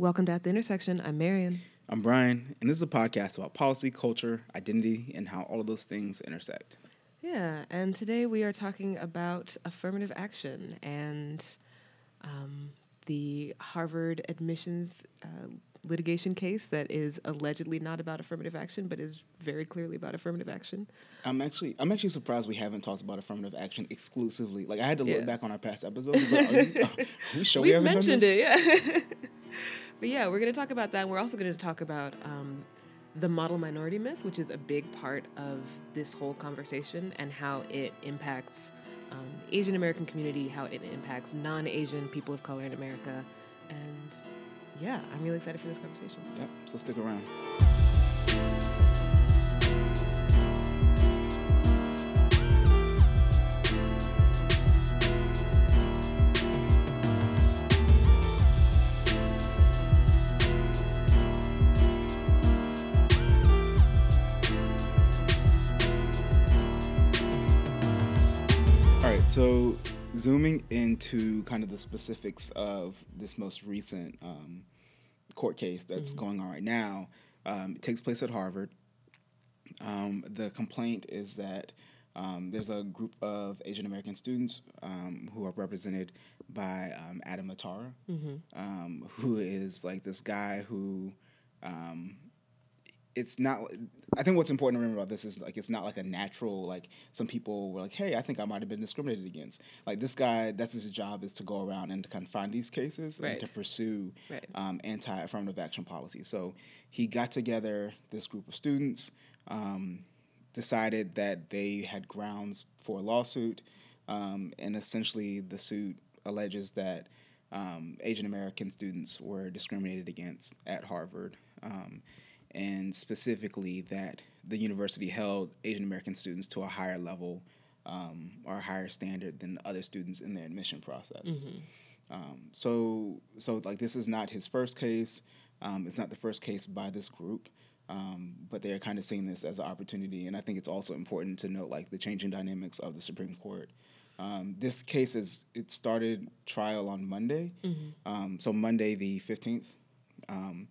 Welcome to At the Intersection. I'm Marion. I'm Brian, and this is a podcast about policy, culture, identity, and how all of those things intersect. Yeah, and today we are talking about affirmative action and um, the Harvard admissions uh, litigation case that is allegedly not about affirmative action, but is very clearly about affirmative action. I'm actually I'm actually surprised we haven't talked about affirmative action exclusively. Like I had to look Yeah. back on our past episodes. Like, are, you, are we sure we We've done mentioned it, yeah. but yeah, we're going to talk about that. And We're also going to talk about um, the model minority myth, which is a big part of this whole conversation and how it impacts um, Asian American community, how it impacts non-Asian people of color in America, and yeah, I'm really excited for this conversation. Yep. So stick around. All right, so zooming into kind of the specifics of this most recent um, court case that's going on right now, um, it takes place at Harvard. Um, the complaint is that um, there's a group of Asian American students um, who are represented by um, Adam Atara, um, who is like this guy who um, it's not i think what's important to remember about this is like it's not like a natural like some people were like hey i think i might have been discriminated against. Like this guy that's his job is to go around and to kind of find these cases and to pursue Right. um, anti-affirmative action policy so he got together this group of students um, decided that they had grounds for a lawsuit um, and essentially the suit alleges that um, Asian American students were discriminated against at Harvard, um, and specifically that the university held Asian American students to a higher level um, or a higher standard than other students in their admission process. Um, so, so like this is not his first case. Um, it's not the first case by this group, um, but they're kind of seeing this as an opportunity. And I think it's also important to note like the changing dynamics of the Supreme Court. Um, this case is it started trial on Monday, um, so Monday the fifteenth. Um,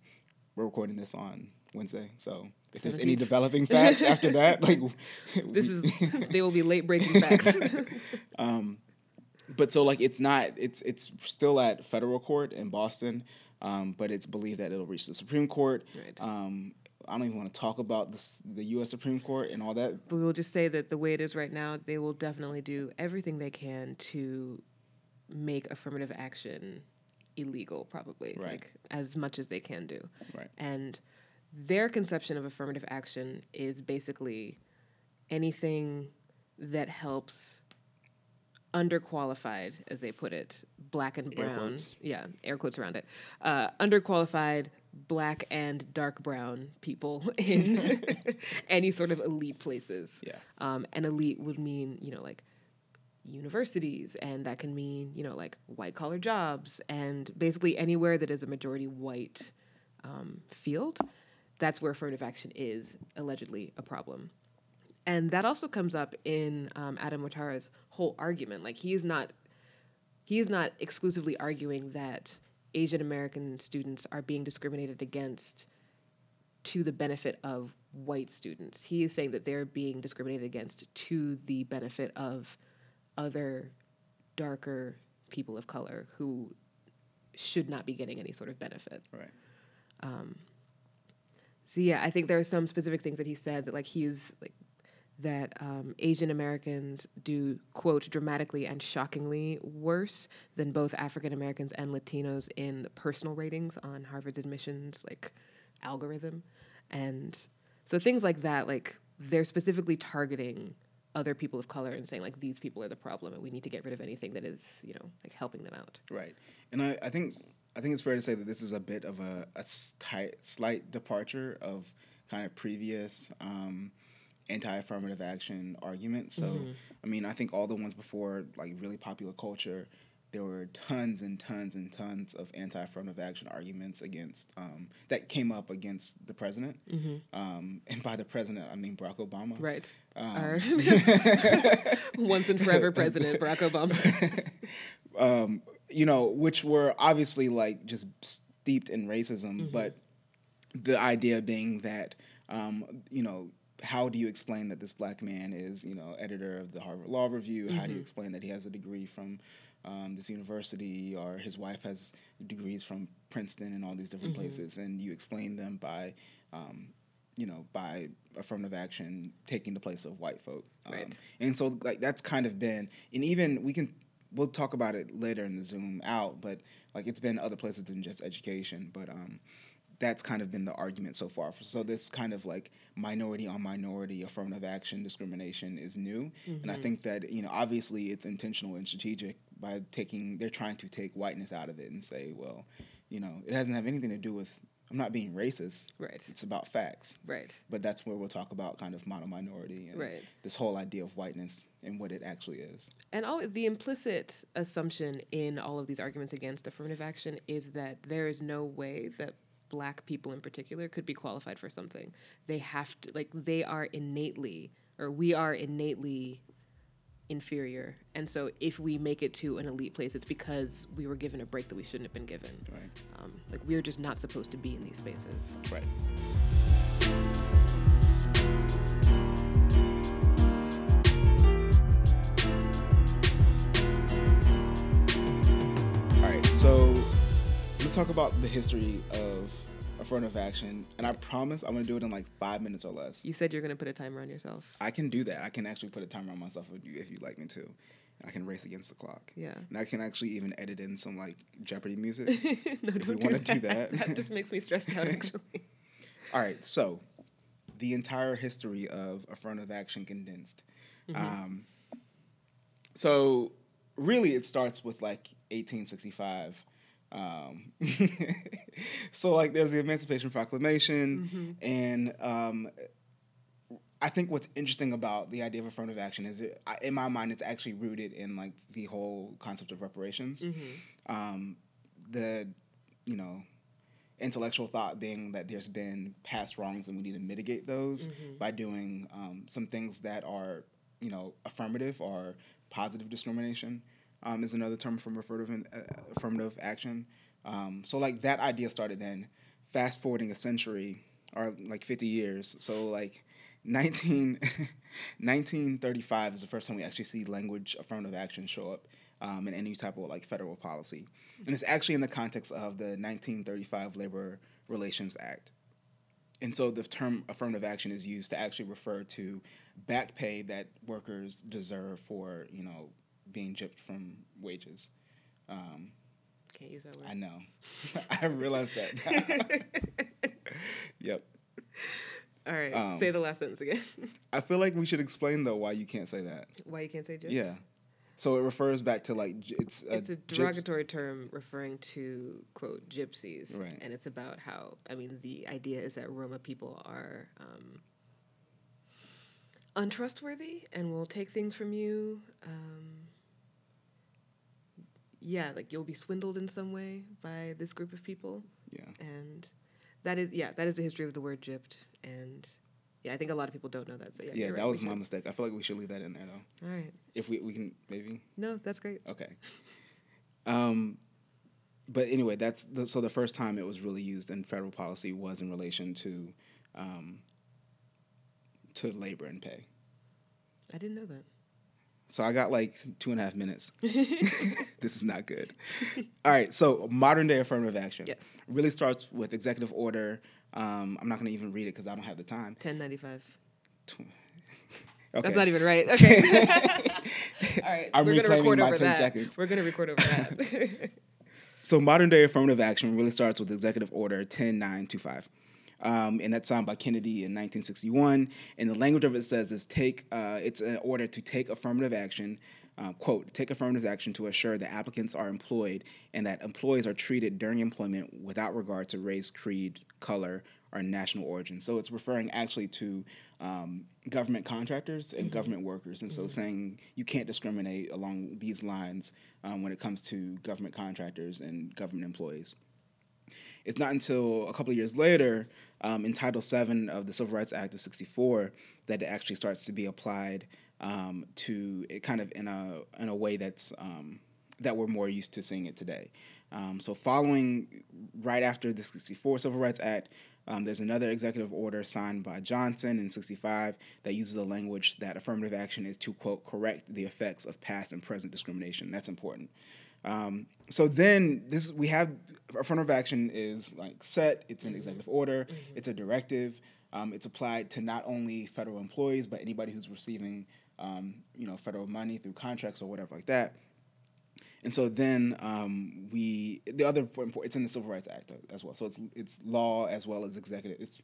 we're recording this on Wednesday, so if there's any developing facts after that, like This is they will be late breaking facts. um, but so like it's not it's it's still at federal court in Boston, um, but it's believed that it'll reach the Supreme Court. Right. Um, I don't even want to talk about this, the U.S. Supreme Court and all that. But we'll just say that the way it is right now, they will definitely do everything they can to make affirmative action illegal, probably, Right. like as much as they can do. Right. And their conception of affirmative action is basically anything that helps underqualified, as they put it, black and brown. quotes. Yeah, air quotes around it. Uh, underqualified black and dark brown people in any sort of elite places. Yeah. Um, and elite would mean, you know, like universities, and that can mean, you know, like white collar jobs, and basically anywhere that is a majority white um, field. That's where affirmative action is allegedly a problem. And that also comes up in um, Adam Watara's whole argument. Like he is not he is not exclusively arguing that Asian American students are being discriminated against to the benefit of white students. He is saying that they're being discriminated against to the benefit of other darker people of color who should not be getting any sort of benefit. Right. So yeah, I think there are some specific things that he said that like he's like that um, Asian Americans do quote dramatically and shockingly worse than both African Americans and Latinos in the personal ratings on Harvard's admissions like algorithm, and so things like that like they're specifically targeting other people of color and saying like these people are the problem and we need to get rid of anything that is you know like helping them out. Right. And I, I think I think it's fair to say that this is a bit of a, a sti- slight departure of kind of previous um, anti-affirmative action arguments. So, I mean, I think all the ones before, like really popular culture, there were tons and tons and tons of anti-affirmative action arguments against um, that came up against the president. Um, and by the president, I mean Barack Obama. Right. Um, Our once and forever president Barack Obama. you know, which were obviously like just steeped in racism, but the idea being that um, you know how do you explain that this black man is you know editor of the Harvard Law Review? How do you explain that he has a degree from um, this university or his wife has degrees from Princeton and all these different places, and you explain them by um, you know by affirmative action taking the place of white folk, um, Right. and so like that's kind of been and even we can we'll talk about it later in the zoom out, but like it's been other places than just education, but um that's kind of been the argument so far. So this kind of like minority on minority affirmative action discrimination is new, and I think that you know obviously it's intentional and strategic by taking they're trying to take whiteness out of it and say, well, you know, it doesn't have anything to do with I'm not being racist. Right. It's about facts. Right. But that's where we'll talk about kind of model minority and Right. this whole idea of whiteness and what it actually is. And all the implicit assumption in all of these arguments against affirmative action is that there is no way that black people in particular could be qualified for something. They have to like they are innately or we are innately inferior. And so if we make it to an elite place it's because we were given a break that we shouldn't have been given. Right. Um, like we're just not supposed to be in these spaces. Right. All right, so let's talk about the history of affirmative action, and I promise I'm gonna do it in like five minutes or less. You said you're to put a timer on yourself. I can do that. I can actually put a timer on myself if you if you'd like me to. I can race against the clock. Yeah. And I can actually even edit in some like Jeopardy music. no, If don't wanna do that. that just makes me stressed out actually. All right, so the entire history of affirmative action condensed. Um, so really, it starts with like 1865. Um, so like, there's the Emancipation Proclamation, and um, I think what's interesting about the idea of affirmative action is, it, in my mind, it's actually rooted in like the whole concept of reparations. Um, the, you know, intellectual thought being that there's been past wrongs and we need to mitigate those by doing um, some things that are, you know, affirmative or positive discrimination um, is another term from affirmative, uh, affirmative action. Um, so like that idea started then. Fast forwarding a century or like 50 years. So like 19, 1935 is the first time we actually see language affirmative action show up um, in any type of like federal policy. And it's actually in the context of the 1935 Labor Relations Act. And so the term affirmative action is used to actually refer to back pay that workers deserve for, you know, being gypped from wages. Um, Can't use that word. I know. I realized that. yep. All right, Um, say the last sentence again. I feel like we should explain though why you can't say that. Why you can't say gyps? Yeah. So it refers back to like it's a, It's a gyps- derogatory term referring to quote gypsies, Right. and it's about how I mean the idea is that Roma people are um, untrustworthy and will take things from you. Um, yeah, like you'll be swindled in some way by this group of people, Yeah. and that is yeah that is the history of the word gypped, and yeah I think a lot of people don't know that. So yeah, Yeah, that right, was my should. mistake. I feel like we should leave that in there though. All right, If we we can maybe. no, that's great. Okay. Um, but anyway, that's the, so the first time it was really used in federal policy was in relation to um, to labor and pay. I didn't know that. So I got like two and a half minutes. this is not good. All right, so modern day affirmative action Yes. really starts with executive order. Um, I'm not going to even read it because I don't have the time. Ten ninety five. Okay. That's not even right. Okay. All right. I'm we're gonna record over that. seconds. We're gonna record over that. So modern day affirmative action really starts with Executive Order 10925. Um, and that's signed by Kennedy in 1961. And the language of it says is take, uh, it's an order to take affirmative action, uh, quote, take affirmative action to assure that applicants are employed and that employees are treated during employment without regard to race, creed, color, or national origin. So it's referring actually to um, government contractors and government workers. And so saying you can't discriminate along these lines um, when it comes to government contractors and government employees. It's not until a couple of years later, um, in Title VII of the Civil Rights Act of '64, that it actually starts to be applied um, to kind of in a in a way that's um, that we're more used to seeing it today. Um, so, following right after the 64 Civil Rights Act, um, there's another executive order signed by Johnson in 65 that uses the language that affirmative action is to, quote, correct the effects of past and present discrimination. That's important. Um, so then this we have affirmative action is like set. It's an executive order. Mm-hmm. It's a directive. Um, it's applied to not only federal employees but anybody who's receiving um, you know federal money through contracts or whatever like that. And so then um, we the other important it's in the Civil Rights Act as well. So it's it's law as well as executive. It's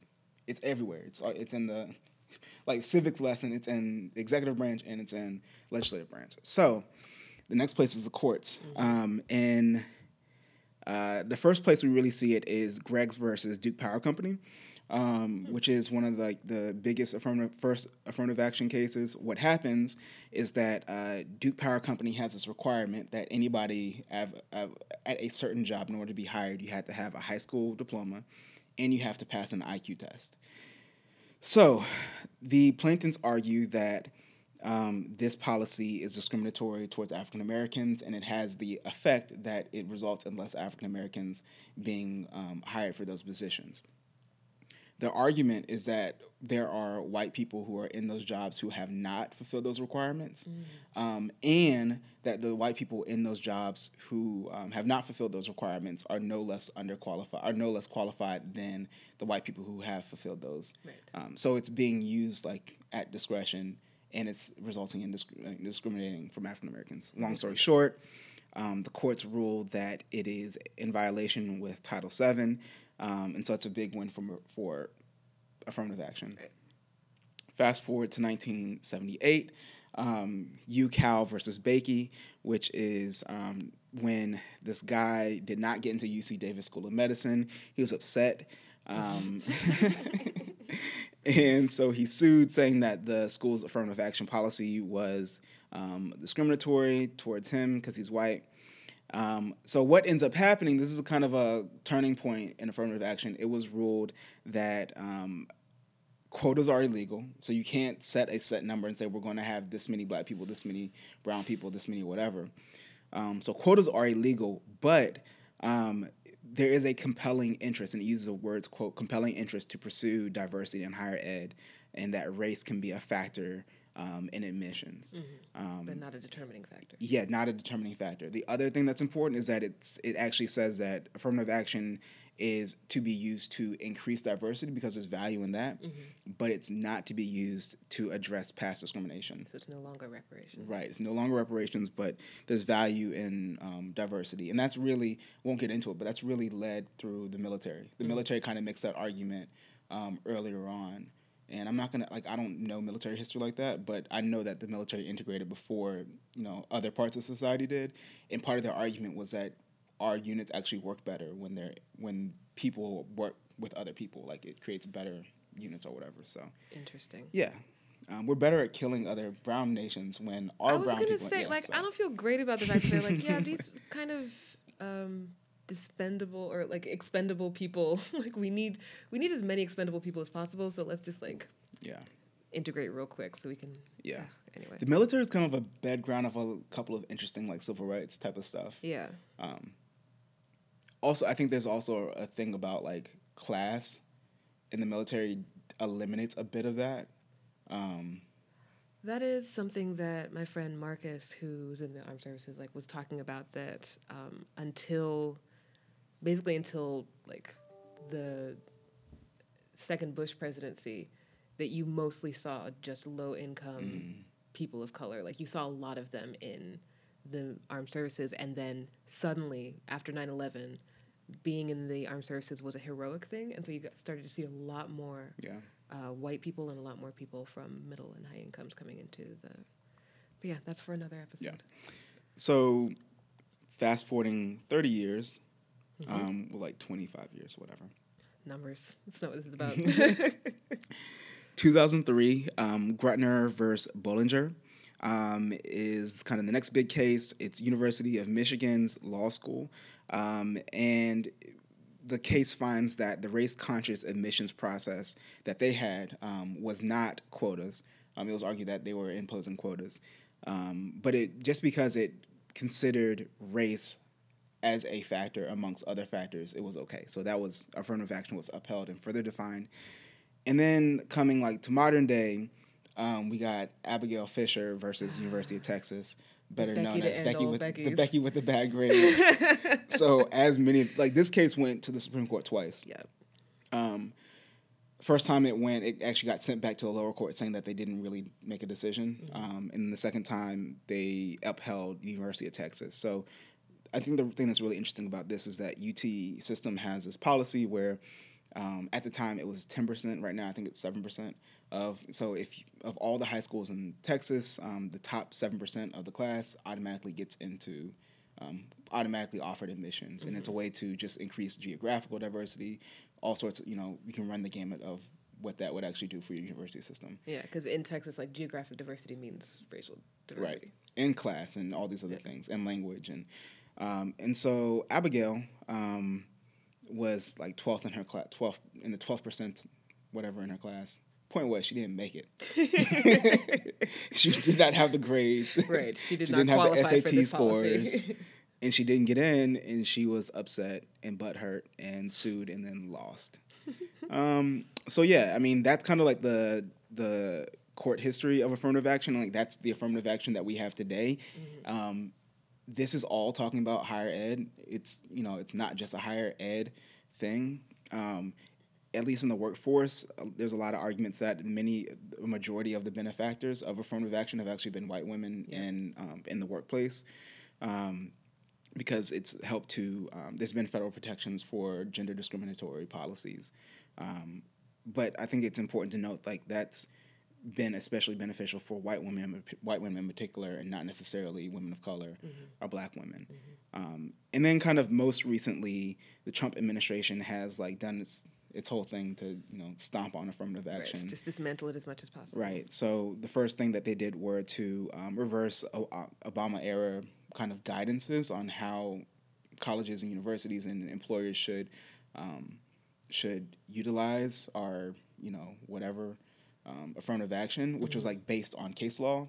it's everywhere. It's it's in the like civics lesson. It's in the executive branch and it's in legislative branch. So the next place is the courts. Mm-hmm. Um, and uh, the first place we really see it is Griggs versus Duke Power Company, um, which is one of the, like the biggest affirmative first affirmative action cases. What happens is that uh, Duke Power Company has this requirement that anybody have, have, at a certain job, in order to be hired, you have to have a high school diploma, and you have to pass an IQ test. So, the plaintiffs argue that um, this policy is discriminatory towards African Americans, and it has the effect that it results in less African Americans being um, hired for those positions. The argument is that there are white people who are in those jobs who have not fulfilled those requirements, mm. um, and that the white people in those jobs who um, have not fulfilled those requirements are no less underqualified, are no less qualified than the white people who have fulfilled those. Right. Um, so it's being used like at discretion and it's resulting in disc- uh, discriminating from African Americans. Long story short, um, the courts ruled that it is in violation with Title VII, um, and so it's a big win for, for affirmative action. Right. Fast forward to 1978, um, UCal versus Bakke, which is um, when this guy did not get into UC Davis School of Medicine. He was upset. Um, And so he sued, saying that the school's affirmative action policy was um, discriminatory towards him because he's white. Um, so what ends up happening? This is kind of a turning point in affirmative action. It was ruled that um, quotas are illegal, so you can't set a set number and say we're going to have this many black people, this many brown people, this many whatever. Um, so quotas are illegal, but um, there is a compelling interest, and it uses the words, quote, compelling interest to pursue diversity in higher ed, and that race can be a factor um, in admissions. Mm-hmm. Um, but not a determining factor. Yeah, not a determining factor. The other thing that's important is that it's it actually says that affirmative action is to be used to increase diversity because there's value in that, mm-hmm. but it's not to be used to address past discrimination. So it's no longer reparations. Right. It's no longer reparations, but there's value in um, diversity. And that's really, won't get into it, but that's really led through the military. The mm-hmm. military kind of makes that argument um, earlier on. And I'm not gonna like I don't know military history like that, but I know that the military integrated before you know other parts of society did. And part of their argument was that our units actually work better when they're when people work with other people. Like it creates better units or whatever. So interesting. Yeah. Um, we're better at killing other brown nations when our I was brown gonna people. say, yeah, like, so. I don't feel great about the fact that they're like, yeah, these kind of um, dispendable or like expendable people. like, we need we need as many expendable people as possible. So let's just like, yeah, integrate real quick so we can. Yeah. anyway, the military is kind of a bedground of a couple of interesting like civil rights type of stuff. Yeah. Um, also, I think there's also a thing about like class in the military eliminates a bit of that. Um, that is something that my friend Marcus, who's in the armed services, like was talking about. That um, until, basically until like the second Bush presidency, that you mostly saw just low income mm. people of color. Like you saw a lot of them in the armed services, and then suddenly after 9-11, being in the armed services was a heroic thing, and so you got, started to see a lot more yeah. uh, white people and a lot more people from middle and high incomes coming into the. But yeah, that's for another episode. Yeah. So, fast forwarding thirty years, mm-hmm. um, well, like twenty five years, whatever. Numbers. That's not what this is about. 2003, um, Grutter versus Bollinger um, is kind of the next big case. It's University of Michigan's law school, um, and the case finds that the race conscious admissions process that they had um, was not quotas. Um, it was argued that they were imposing quotas, um, but it just because it considered race as a factor amongst other factors, it was okay. So that was affirmative action was upheld and further defined. And then coming like to modern day, um, we got Abigail Fisher versus University of Texas, better Becky known as Becky with the Becky with the bad grades. so as many like this case went to the Supreme Court twice. yeah. Um, first time it went, it actually got sent back to the lower court saying that they didn't really make a decision. Um, and the second time, they upheld the University of Texas. So I think the thing that's really interesting about this is that UT system has this policy where um, at the time it was 10%. Right now, I think it's 7% of. So if of all the high schools in Texas, um, the top 7% of the class automatically gets into um, automatically offered admissions, and it's a way to just increase geographical diversity. All sorts of, you know, you can run the gamut of what that would actually do for your university system, Yeah, because in Texas, like geographic diversity means racial diversity. right? In class and all these other things, and language, and um, and so Abigail um, was like twelfth in her class, twelfth in the twelfth percent, whatever in her class. Point was, she didn't make it. she did not have the grades. Right. She did She not didn't have the SAT scores. and she didn't get in and she was upset and butthurt and sued and then lost um, so yeah i mean that's kind of like the the court history of affirmative action like that's the affirmative action that we have today um, this is all talking about higher ed it's you know it's not just a higher ed thing um, at least in the workforce, uh, there's a lot of arguments that many, a majority of the benefactors of affirmative action have actually been white women in um, in the workplace, um, because it's helped to. Um, there's been federal protections for gender discriminatory policies, um, but I think it's important to note like that's been especially beneficial for white women, white women in particular, and not necessarily women of color or black women. Um, and then, kind of most recently, the Trump administration has like done its its whole thing to you know stomp on affirmative Right, action. Just dismantle it as much as possible. Right. So the first thing that they did were to um, reverse o- uh, Obama era kind of guidances on how colleges and universities and employers should um, should utilize our you know whatever um, affirmative action, which was like based on case law.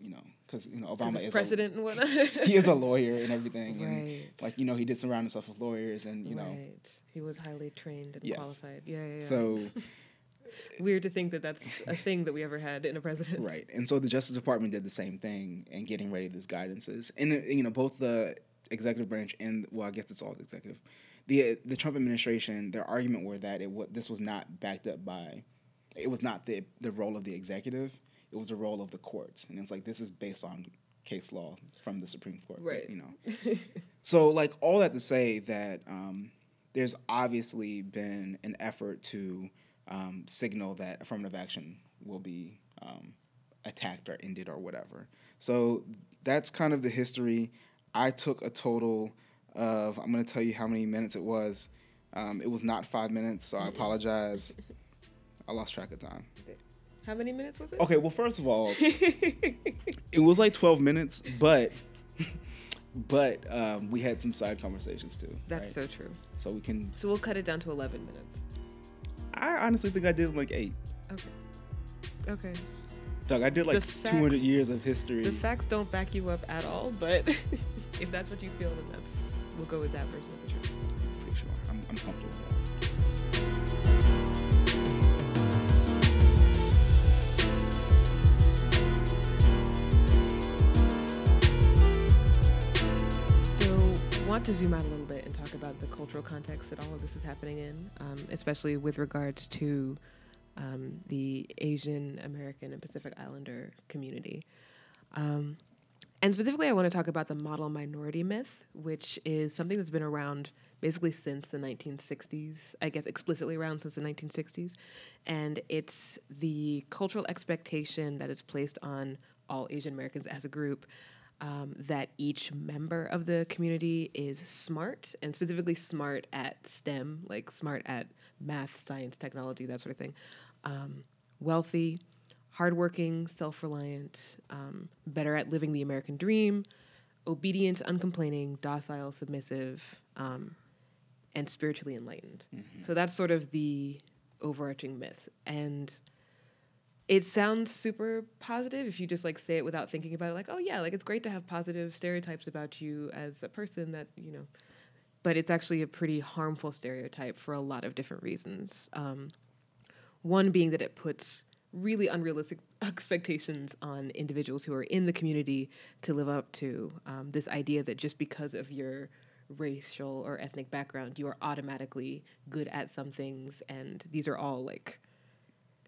You know, because you know Obama is president and whatnot. He is a lawyer and everything, and Right. like you know he did surround himself with lawyers, and you know Right. He was highly trained and Yes. qualified. Yeah, yeah, yeah. so. weird to think that that's a thing that we ever had in a president. Right. And so the Justice Department did the same thing in getting ready these guidances. And, uh, you know, both the executive branch and, well, I guess it's all the executive. The, the Trump administration, their argument were that it this was not backed up by, it was not the, the role of the executive, it was the role of the courts. And it's like, this is based on case law from the Supreme Court. Right. You know. So, like, all that to say that um, there's obviously been an effort to um, signal that affirmative action will be um, attacked or ended or whatever. So, that's kind of the history. I took a total of, I'm going to tell you how many minutes it was. Um, it was not five minutes, so I apologize. I lost track of time. How many minutes was it? Okay, well, first of all, it was like 12 minutes, but. But um, we had some side conversations too. That's right? so true. So we can. So we'll cut it down to 11 minutes. I honestly think I did like eight. Okay. Okay. Doug, I did like The 200 years of history. The facts don't back you up at all, but if that's what you feel, then that's we'll go with that version of the truth. For sure. I'm, I'm comfortable want to zoom out a little bit and talk about the cultural context that all of this is happening in, um, especially with regards to um, the Asian American and Pacific Islander community. Um, and specifically, I want to talk about the model minority myth, which is something that's been around basically since the 1960s, I guess explicitly around since the 1960s. And it's the cultural expectation that is placed on all Asian Americans as a group um, that each member of the community is smart, and specifically smart at STEM, like smart at math, science, technology, that sort of thing, um, wealthy, hardworking, self reliant, um, better at living the American dream, obedient, uncomplaining, docile, submissive, um, and spiritually enlightened. So that's sort of the overarching myth. And it sounds super positive if you just like say it without thinking about it like oh yeah like it's great to have positive stereotypes about you as a person that you know but it's actually a pretty harmful stereotype for a lot of different reasons um, one being that it puts really unrealistic expectations on individuals who are in the community to live up to um, this idea that just because of your racial or ethnic background you are automatically good at some things and these are all like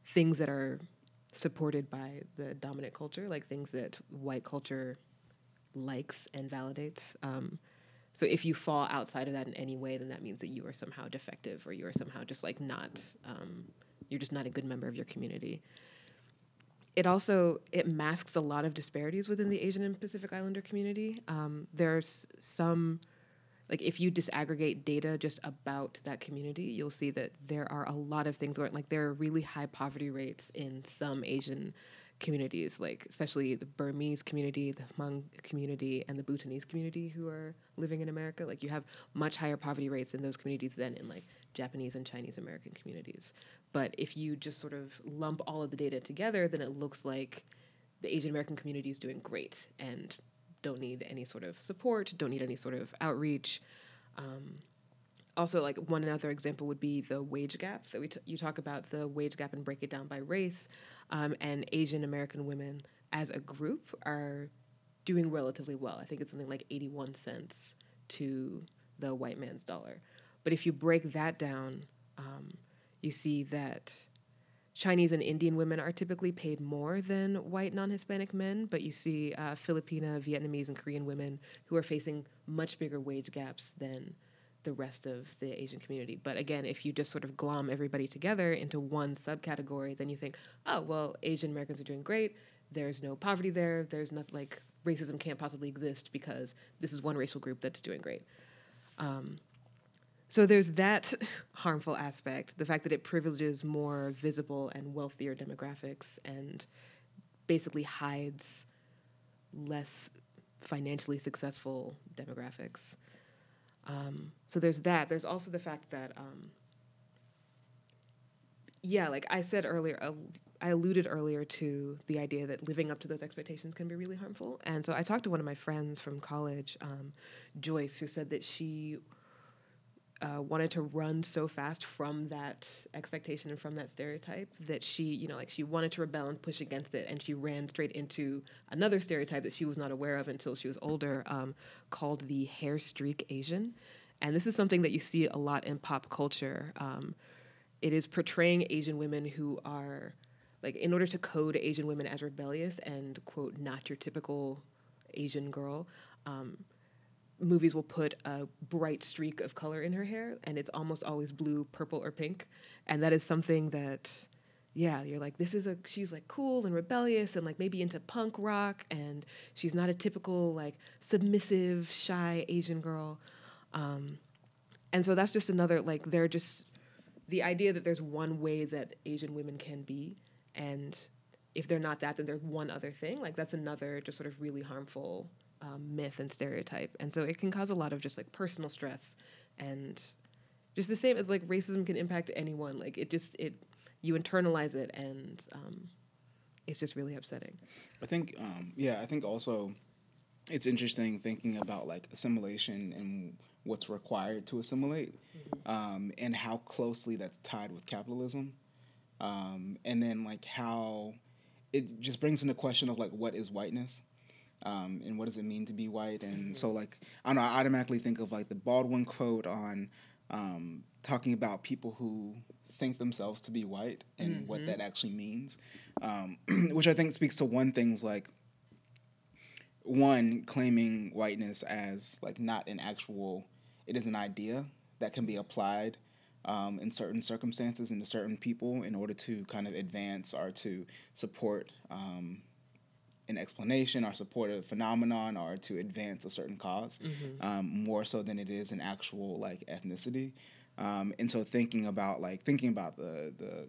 things that are supported by the dominant culture, like things that white culture likes and validates. Um, so if you fall outside of that in any way, then that means that you are somehow defective or you are somehow just like not, um, you're just not a good member of your community. It also it masks a lot of disparities within the Asian and Pacific Islander community. Um, there's some like if you disaggregate data just about that community, you'll see that there are a lot of things going like there are really high poverty rates in some Asian communities, like especially the Burmese community, the Hmong community, and the Bhutanese community who are living in America. Like you have much higher poverty rates in those communities than in like Japanese and Chinese American communities. But if you just sort of lump all of the data together, then it looks like the Asian American community is doing great and don't need any sort of support, don't need any sort of outreach. Um, also, like one another example would be the wage gap that we t- you talk about the wage gap and break it down by race, um, and Asian American women as a group are doing relatively well. I think it's something like eighty one cents to the white man's dollar, but if you break that down, um, you see that Chinese and Indian women are typically paid more than white non Hispanic men, but you see uh, Filipina, Vietnamese, and Korean women who are facing much bigger wage gaps than the rest of the Asian community. But again, if you just sort of glom everybody together into one subcategory, then you think, oh, well, Asian Americans are doing great. There's no poverty there. There's nothing like racism can't possibly exist because this is one racial group that's doing great. Um, so there's that harmful aspect, the fact that it privileges more visible and wealthier demographics and basically hides less financially successful demographics. Um, so there's that. There's also the fact that, um, yeah, like I said earlier, uh, I alluded earlier to the idea that living up to those expectations can be really harmful. And so I talked to one of my friends from college, um, Joyce, who said that she uh, wanted to run so fast from that expectation and from that stereotype that she, you know, like she wanted to rebel and push against it, and she ran straight into another stereotype that she was not aware of until she was older, um, called the hair streak Asian. And this is something that you see a lot in pop culture. Um, it is portraying Asian women who are, like, in order to code Asian women as rebellious and, quote, not your typical Asian girl. Um, movies will put a bright streak of color in her hair and it's almost always blue purple or pink. And that is something that yeah you're like this is a she's like cool and rebellious and like maybe into punk rock and she's not a typical like submissive shy asian girl. Um, and so that's just another like they're just the idea that there's one way that asian women can be and if they're not that then they're one other thing. Like that's another just sort of really harmful um, myth and stereotype. And so it can cause a lot of just like personal stress and just the same as like racism can impact anyone. Like it just, it, you internalize it and um, it's just really upsetting. I think, um, yeah, I think also it's interesting thinking about like assimilation and what's required to assimilate mm-hmm. um, and how closely that's tied with capitalism. Um, and then like how it just brings into question of like what is whiteness um, and what does it mean to be white? And so, like, I don't know, I automatically think of like the Baldwin quote on um, talking about people who think themselves to be white and mm-hmm. what that actually means, um, which I think speaks to one thing's like one claiming whiteness as like not an actual, it is an idea that can be applied. Um, in certain circumstances and to certain people in order to kind of advance or to support um, an explanation or support a phenomenon or to advance a certain because mm-hmm. um, more so than it is an actual like ethnicity. Um, and so thinking about like thinking about the, the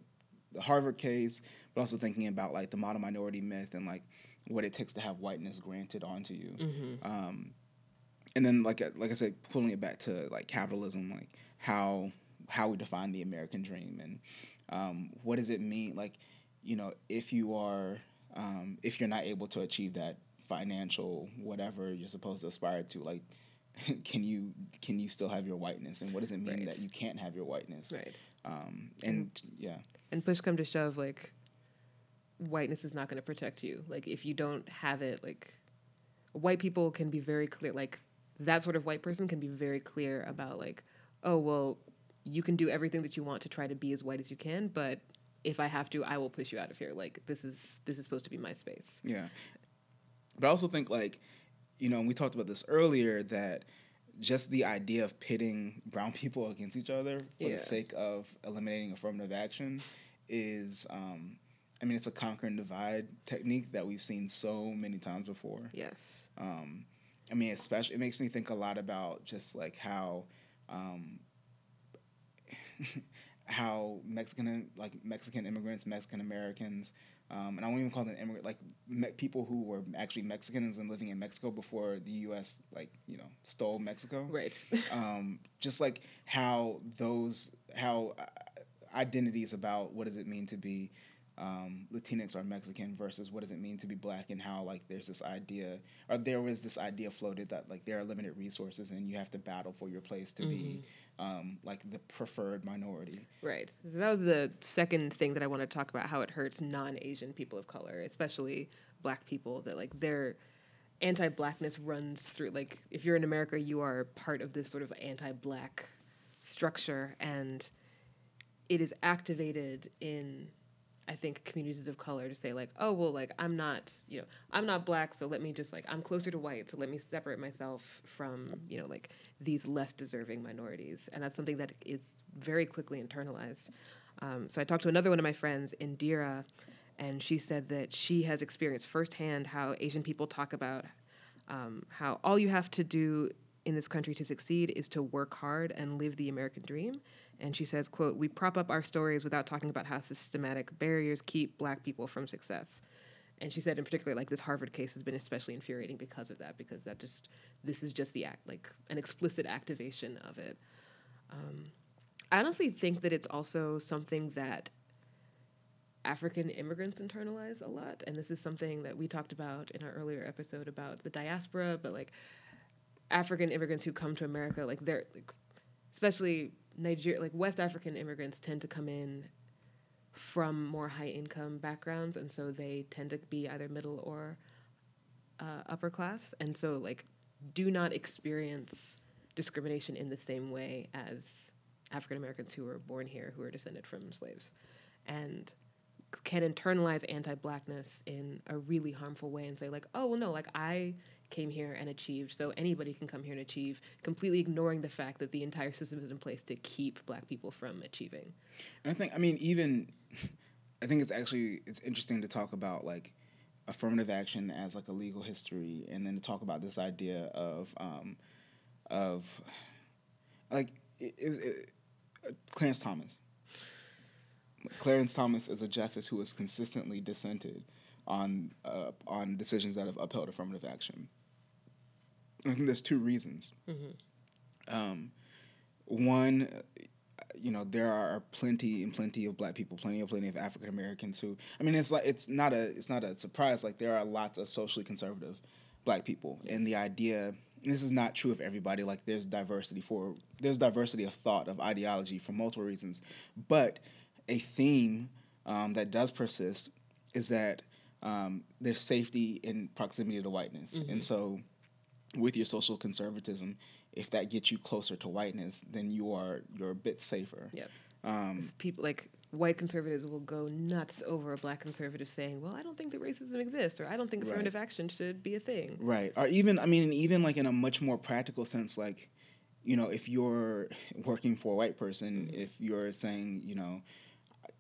the Harvard case, but also thinking about like the model minority myth and like what it takes to have whiteness granted onto you. Mm-hmm. Um, and then like like I said, pulling it back to like capitalism, like how how we define the American dream and um, what does it mean like you know, if you are, um, if you're not able to achieve that financial whatever you're supposed to aspire to, like, can you can you still have your whiteness, and what does it mean Right. that you can't have your whiteness? Right. Um, and yeah, And push come to shove, like whiteness is not going to protect you. Like if you don't have it, like white people can be very clear. Like that sort of white person can be very clear about like, oh well, you can do everything that you want to try to be as white as you can, but if I have to, I will push you out of here. Like this is this is supposed to be my space. Yeah. But I also think like, you know, and we talked about this earlier that just the idea of pitting brown people against each other for Yeah. the sake of eliminating affirmative action is um I mean it's a conquer and divide technique that we've seen so many times before. Yes. Um I mean especially it makes me think a lot about just like how um how Mexican like Mexican immigrants, Mexican Americans, um, and I won't even call them immigrant like me- people who were actually Mexicans and living in Mexico before the U.S. like you know stole Mexico. Right. Um, just like how those how uh, identities about what does it mean to be um, Latinx or Mexican versus what does it mean to be black and how like there's this idea or there was this idea floated that like there are limited resources and you have to battle for your place to be um, like the preferred minority. Right. So that was the second thing that I want to talk about how it hurts non-Asian people of color, especially black people that like their anti-blackness runs through like if you're in America, you are part of this sort of anti-black structure and it is activated in I think communities of color to say like, oh well, like I'm not, you know, I'm not black, so let me just like I'm closer to white, so let me separate myself from, you know, like these less deserving minorities, and that's something that is very quickly internalized. Um, so I talked to another one of my friends, Indira, and she said that she has experienced firsthand how Asian people talk about um, how all you have to do in this country to succeed is to work hard and live the American dream. And she says, quote, we prop up our stories without talking about how systematic barriers keep black people from success. And she said in particular, like this Harvard case has been especially infuriating because of that, because that just this is just the act like an explicit activation of it. Um, I honestly think that it's also something that African immigrants internalize a lot, and this is something that we talked about in our earlier episode about the diaspora, but like African immigrants who come to America, like they're like, especially Niger like West African immigrants tend to come in from more high income backgrounds, and so they tend to be either middle or uh, upper class, and so like do not experience discrimination in the same way as African Americans who were born here, who are descended from slaves, and can internalize anti-blackness in a really harmful way and say like, oh well, no, like I came here and achieved, so anybody can come here and achieve, completely ignoring the fact that the entire system is in place to keep black people from achieving. And I think, I mean, even I think it's actually it's interesting to talk about like affirmative action as like a legal history, and then to talk about this idea of um, of like it, it, it, Clarence Thomas. Clarence Thomas is a justice who has consistently dissented on uh, on decisions that have upheld affirmative action. I think there's two reasons. Um, one, you know, there are plenty and plenty of black people, plenty of plenty of African Americans who. I mean, it's like it's not a it's not a surprise. Like there are lots of socially conservative black people, and the idea. and This is not true of everybody. Like there's diversity for there's diversity of thought of ideology for multiple reasons, but a theme um, that does persist is that um, there's safety in proximity to whiteness, and so with your social conservatism, if that gets you closer to whiteness, then you are you're a bit safer. Yep. Um, People like white conservatives will go nuts over a black conservative saying, "Well, I don't think that racism exists," or "I don't think Right. affirmative action should be a thing." Right. Or even, I mean, even like in a much more practical sense, like, you know, if you're working for a white person, if you're saying, you know,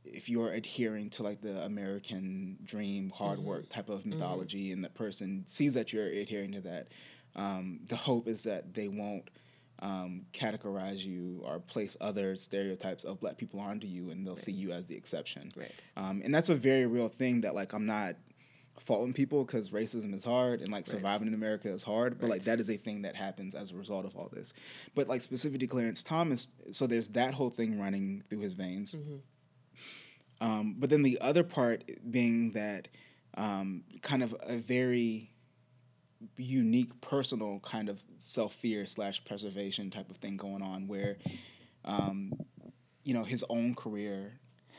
if you're adhering to like the American dream, hard work type of mythology, and that person sees that you're adhering to that, um, the hope is that they won't um, categorize you or place other stereotypes of black people onto you, and they'll see you as the exception. Right. Um, and that's a very real thing that like I'm not faulting people because racism is hard and like Right. surviving in America is hard, but like that is a thing that happens as a result of all this. But like specifically Clarence Thomas, so there's that whole thing running through his veins. Um, but then the other part being that um, kind of a very unique personal kind of self fear slash preservation type of thing going on where um, you know his own career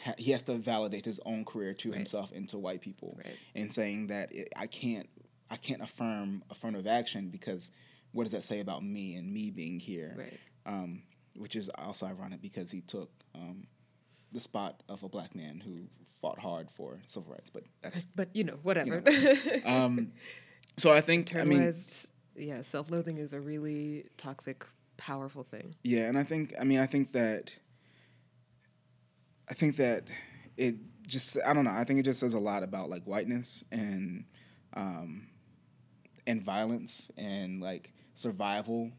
ha- he has to validate his own career to Right. himself and to white people Right. and saying that it, I can't I can't affirm affirmative action because what does that say about me and me being here Right. um, which is also ironic because he took um, the spot of a black man who fought hard for civil rights but that's But you know, whatever. um, so I think I mean yeah, self-loathing is a really toxic, powerful thing. Yeah, and I think I mean I think that I think that it just I don't know I think it just says a lot about like whiteness and um, and violence and like survival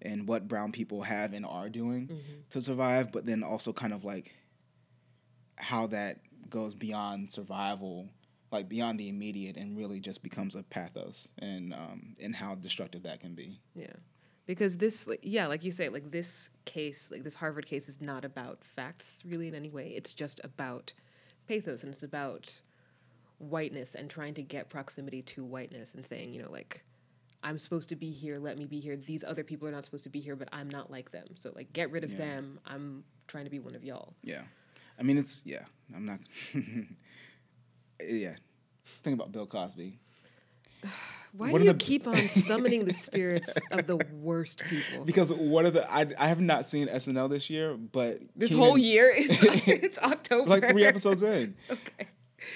and what brown people have and are doing to survive, but then also kind of like how that goes beyond survival, like beyond the immediate, and really just becomes a pathos and um, and how destructive that can be. Yeah. Because this, like, yeah, like you say, like this case, like this Harvard case is not about facts really in any way. It's just about pathos and it's about whiteness and trying to get proximity to whiteness and saying, you know, like, I'm supposed to be here, let me be here. These other people are not supposed to be here, but I'm not like them. So, like, get rid of Yeah. them. I'm trying to be one of y'all. Yeah. I mean, it's, yeah, I'm not, yeah. Think about Bill Cosby. Why What do you the- keep on summoning the spirits of the worst people? Because one of the, I, I have not seen SNL this year, but. this Kenan- whole year, it's, it's October. Like three episodes in. Okay.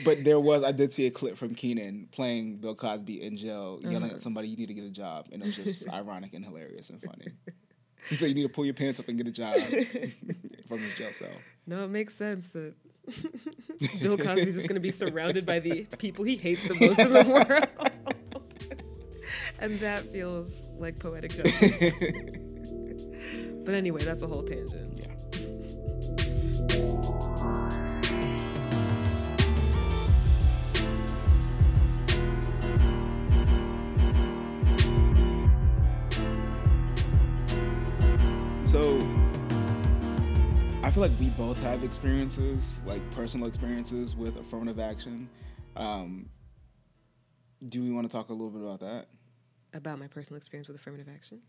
But there was, I did see a clip from Kenan playing Bill Cosby in jail, yelling Uh-huh. at somebody, you need to get a job. And it was just ironic and hilarious and funny. He said, you need to pull your pants up and get a job from his jail cell. No, it makes sense that Bill Cosby's just going to be surrounded by the people he hates the most in the world. and that feels like poetic justice. but anyway, that's a whole tangent. Yeah. Feel like we both have experiences, like personal experiences with affirmative action. Um, do we want to talk a little bit about that? About my personal experience with affirmative action?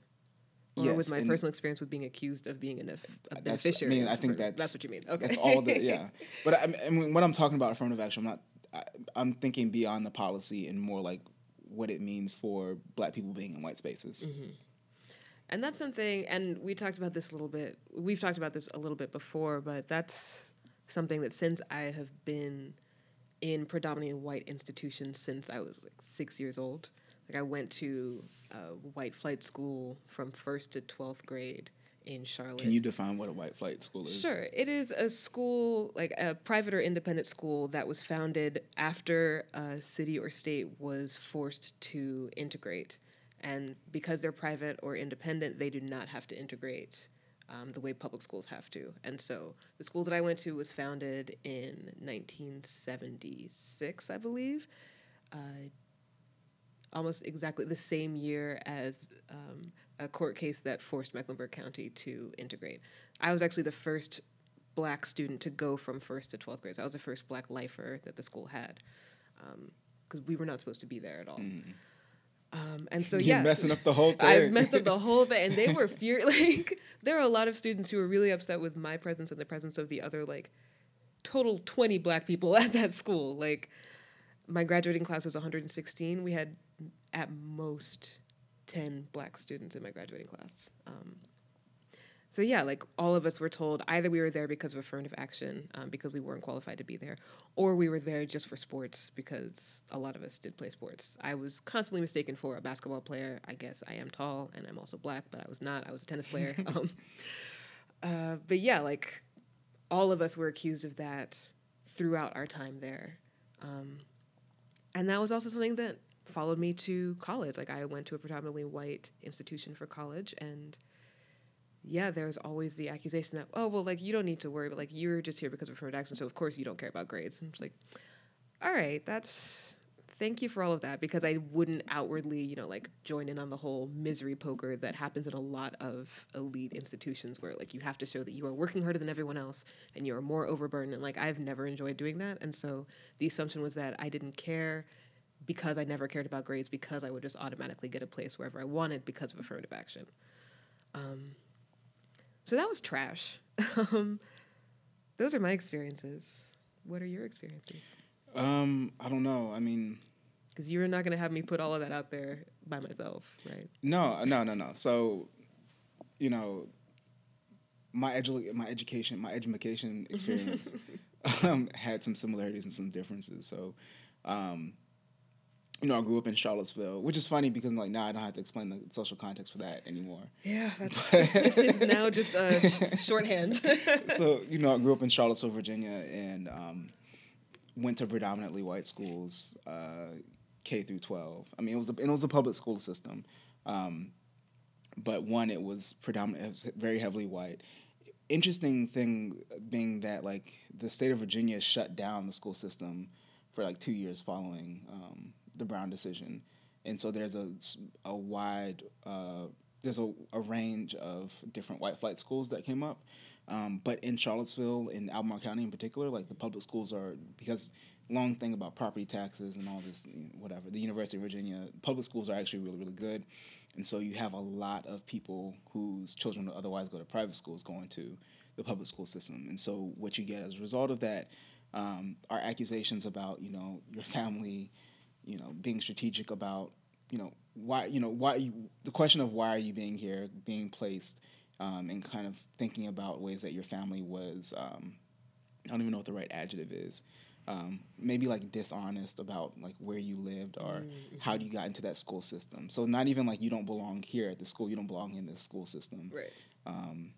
Or Yes, with my personal experience with being accused of being an, a That's- I beneficiary? mean, I think that's- that's what you mean. Okay. That's all the yeah. But I, I mean, when I'm talking about affirmative action, I'm not. I, I'm thinking beyond the policy and more like what it means for Black people being in white spaces. And that's something, and we talked about this a little bit. We've talked about this a little bit before, but that's something that since I have been in predominantly white institutions since I was like six years old, like I went to a white flight school from first to 12th grade in Charlotte. Can you define what a white flight school is? Sure. It is a school, like a private or independent school that was founded after a city or state was forced to integrate. And because they're private or independent, they do not have to integrate um, the way public schools have to. And so the school that I went to was founded in 1976, I believe. Uh, almost exactly the same year as um, a court case that forced Mecklenburg County to integrate. I was actually the first black student to go from first to 12th grade. So I was the first black lifer that the school had because we were not supposed to be there at all. Um, and so, You're yeah. messing up the whole thing. I messed up the whole thing, and they were furious. Like there are a lot of students who were really upset with my presence and the presence of the other like total twenty black people at that school. Like my graduating class was 116. We had at most ten black students in my graduating class. Um, so yeah, like all of us were told either we were there because of affirmative action, um, because we weren't qualified to be there, or we were there just for sports because a lot of us did play sports. I was constantly mistaken for a basketball player. I guess I am tall and I'm also black, but I was not. I was a tennis player. um, uh, but yeah, like all of us were accused of that throughout our time there, um, and that was also something that followed me to college. Like I went to a predominantly white institution for college and yeah, there's always the accusation that, oh, well, like, you don't need to worry, but like, you're just here because of affirmative action, so of course you don't care about grades. And just like, all right, that's, thank you for all of that because I wouldn't outwardly, you know, like join in on the whole misery poker that happens in a lot of elite institutions where like you have to show that you are working harder than everyone else and you are more overburdened. And like I've never enjoyed doing that. And so the assumption was that I didn't care because I never cared about grades because I would just automatically get a place wherever I wanted because of affirmative action. Um, so that was trash. um, those are my experiences. What are your experiences? Um, I don't know. I mean, because you're not going to have me put all of that out there by myself, right? No, no, no, no. So, you know, my edu- my education, my education experience um, had some similarities and some differences. So, um, you know, I grew up in Charlottesville, which is funny because like now I don't have to explain the social context for that anymore. Yeah, that's now just a sh- shorthand. so you know, I grew up in Charlottesville, Virginia, and um, went to predominantly white schools, uh, K through twelve. I mean, it was a, it was a public school system, um, but one it was predominantly it was very heavily white. Interesting thing being that like the state of Virginia shut down the school system for like two years following um, the Brown decision, and so there's a a wide uh, there's a, a range of different white flight schools that came up. Um, but in Charlottesville, in Albemarle County in particular, like the public schools are because long thing about property taxes and all this, whatever. The University of Virginia public schools are actually really, really good, and so you have a lot of people whose children would otherwise go to private schools going to the public school system. And so what you get as a result of that um, are accusations about you know your family, you know being strategic about you know why you know why you, the question of why are you being here being placed um, and kind of thinking about ways that your family was um, I don't even know what the right adjective is um, maybe like dishonest about like where you lived or mm-hmm. how you got into that school system. So not even like you don't belong here at the school, you don't belong in this school system. Right. Um,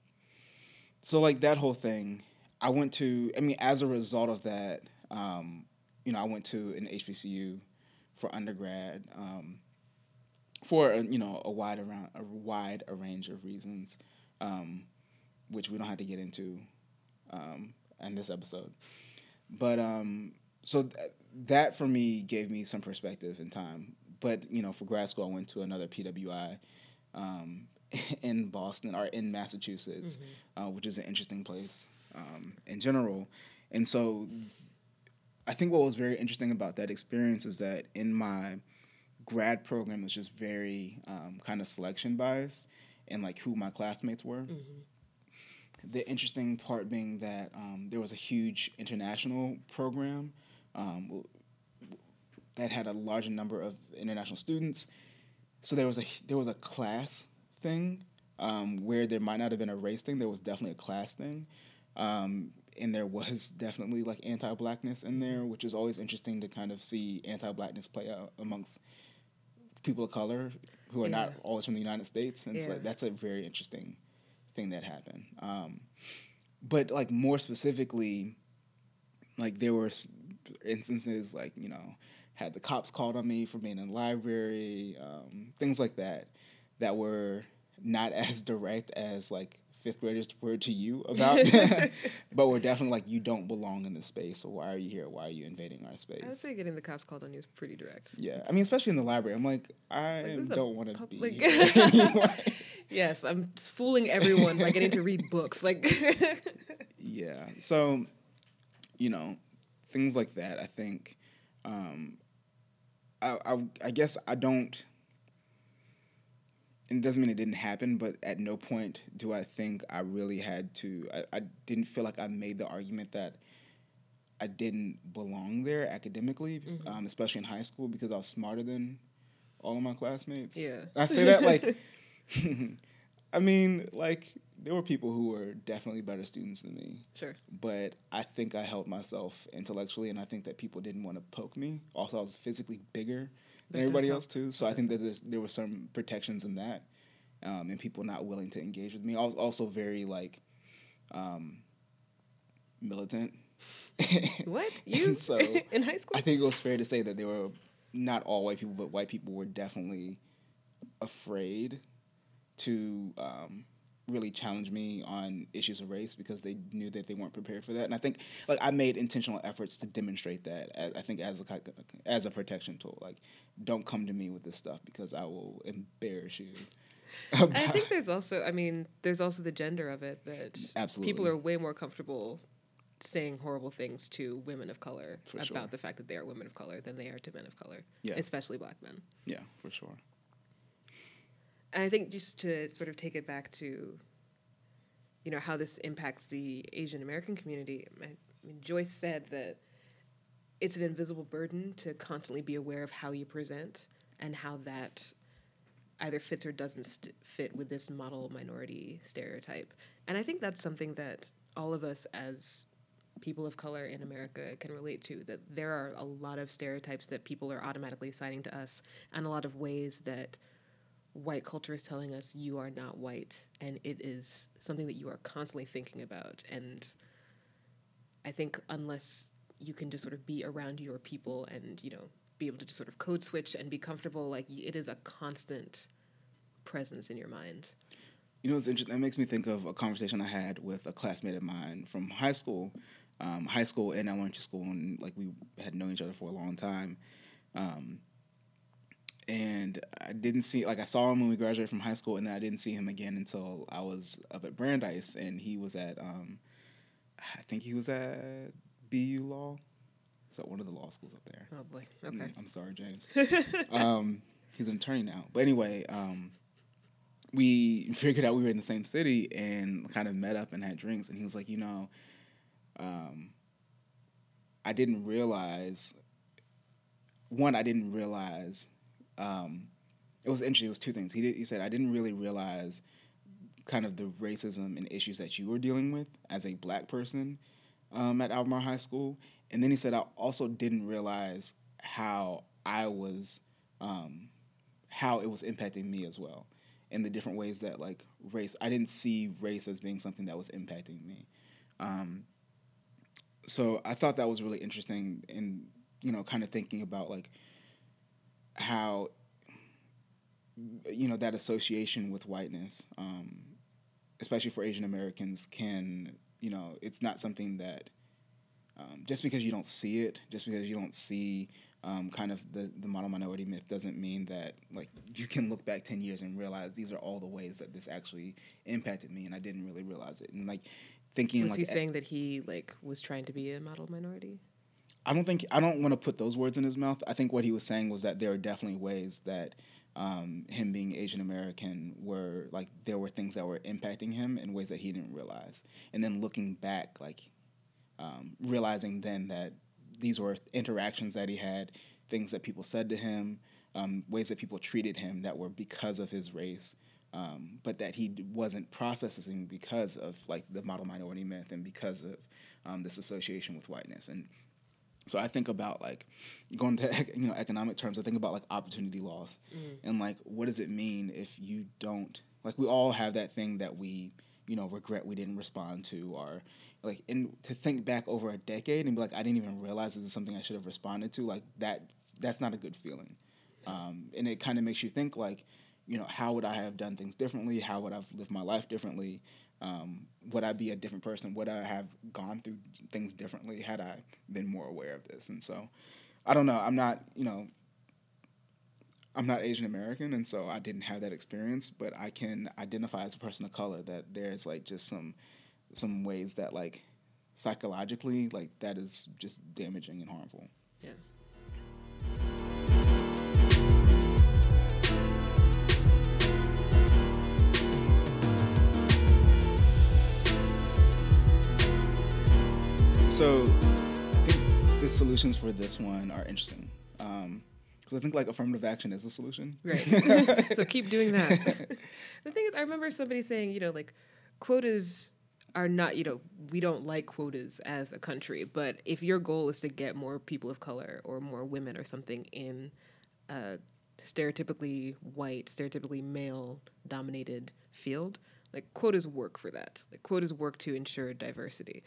so like that whole thing, I went to. I mean, as a result of that, um, you know, I went to an HBCU for undergrad um, for a, you know a wide around a wide a range of reasons, um, which we don't have to get into um, in this episode. But um, so th- that for me gave me some perspective in time. But you know, for grad school, I went to another PWI um, in Boston or in Massachusetts, mm-hmm. uh, which is an interesting place um, in general. And so, I think what was very interesting about that experience is that in my grad program it was just very um, kind of selection biased and like who my classmates were. Mm-hmm the interesting part being that um, there was a huge international program um, that had a larger number of international students. So there was a there was a class thing um, where there might not have been a race thing. There was definitely a class thing, um, and there was definitely like anti-blackness in there, which is always interesting to kind of see anti-blackness play out amongst people of color who are yeah. not always from the United States, and yeah. so like, that's a very interesting thing that happened. Um, but like more specifically, like there were instances like you know had the cops called on me for being in the library, um, things like that, that were not as direct as like fifth graders were to you about, but we're definitely like you don't belong in this space. So why are you here? Why are you invading our space? I would say getting the cops called on you is pretty direct. Yeah, I mean, especially in the library. I'm like, I like, don't want to be. yes, I'm fooling everyone by getting to read books. Like, yeah. So, you know, things like that. I think. Um, I, I, I guess I don't and it doesn't mean it didn't happen, but at no point do I think I really had to. I, I didn't feel like I made the argument that I didn't belong there academically, mm-hmm. um, especially in high school, because I was smarter than all of my classmates. Yeah, I say that like, I mean, like there were people who were definitely better students than me. Sure, but I think I helped myself intellectually, and I think that people didn't want to poke me. Also, I was physically bigger than everybody else too. So I think that there were some protections in that, um, and people not willing to engage with me. I was also very like um, militant. what you? so in high school, I think it was fair to say that there were not all white people, but white people were definitely afraid to um, really challenge me on issues of race because they knew that they weren't prepared for that. And I think like I made intentional efforts to demonstrate that. As, I think as a as a protection tool, like don't come to me with this stuff because I will embarrass you. I think there's also, I mean, there's also the gender of it that Absolutely. people are way more comfortable saying horrible things to women of color For about sure. the fact that they are women of color than they are to men of color, Yeah. especially black men. Yeah, for sure. And I think just to sort of take it back to, you know, how this impacts the Asian American community. I mean, Joyce said that it's an invisible burden to constantly be aware of how you present and how that either fits or doesn't st- fit with this model minority stereotype. And I think that's something that all of us as people of color in America can relate to that there are a lot of stereotypes that people are automatically assigning to us and a lot of ways that white culture is telling us you are not white and it is something that you are constantly thinking about and i think unless you can just sort of be around your people and you know be able to just sort of code switch and be comfortable like it is a constant presence in your mind You know, it's interesting. That makes me think of a conversation I had with a classmate of mine from high school, um, high school and elementary school, and like we had known each other for a long time. Um, and I didn't see like I saw him when we graduated from high school, and then I didn't see him again until I was up at Brandeis, and he was at um, I think he was at BU Law, so one of the law schools up there. oh boy Mm, okay I'm sorry, James. um, he's an attorney now. But anyway, um, we figured out we were in the same city and kind of met up and had drinks. And he was like, you know, um, I didn't realize. One, I didn't realize. Um, it was interesting. It was two things. He did, he said I didn't really realize kind of the racism and issues that you were dealing with as a black person um, at Albemarle High School. And then he said I also didn't realize how I was, um, how it was impacting me as well, in the different ways that like race. I didn't see race as being something that was impacting me. Um, so I thought that was really interesting, in you know, kind of thinking about like how you know that association with whiteness, um, especially for Asian Americans, can you know it's not something that um, just because you don't see it, just because you don't see um, kind of the the model minority myth, doesn't mean that like you can look back ten years and realize these are all the ways that this actually impacted me, and I didn't really realize it. And like thinking was like he saying that he like was trying to be a model minority I don't think I don't want to put those words in his mouth. I think what he was saying was that there are definitely ways that um, him being Asian American were like there were things that were impacting him in ways that he didn't realize, and then looking back, like um, realizing then that these were interactions that he had, things that people said to him, um, ways that people treated him that were because of his race. Um, but that he wasn't processing because of like the model minority myth and because of um, this association with whiteness and so I think about like going to you know economic terms. I think about like opportunity loss and like what does it mean if you don't like we all have that thing that we you know regret we didn't respond to or like and to think back over a decade and be like I didn't even realize this is something I should have responded to like that that's not a good feeling. Um, and it kind of makes you think like you know how would I have done things differently? How would I've lived my life differently um, would I be a different person? Would I have gone through things differently had I been more aware of this? And so, I don't know. I'm not, you know, I'm not Asian American, and so I didn't have that experience. But I can identify as a person of color that there's like just some some ways that like psychologically like that is just damaging and harmful. yeah So I think the solutions for this one are interesting. Um, because I think like affirmative action is a solution. Right. so keep doing that. the thing is, I remember somebody saying, you know, like quotas are not, you know, we don't like quotas as a country, but if your goal is to get more people of color or more women or something in a stereotypically white, stereotypically male dominated field, like quotas work for that. Like quotas work to ensure diversity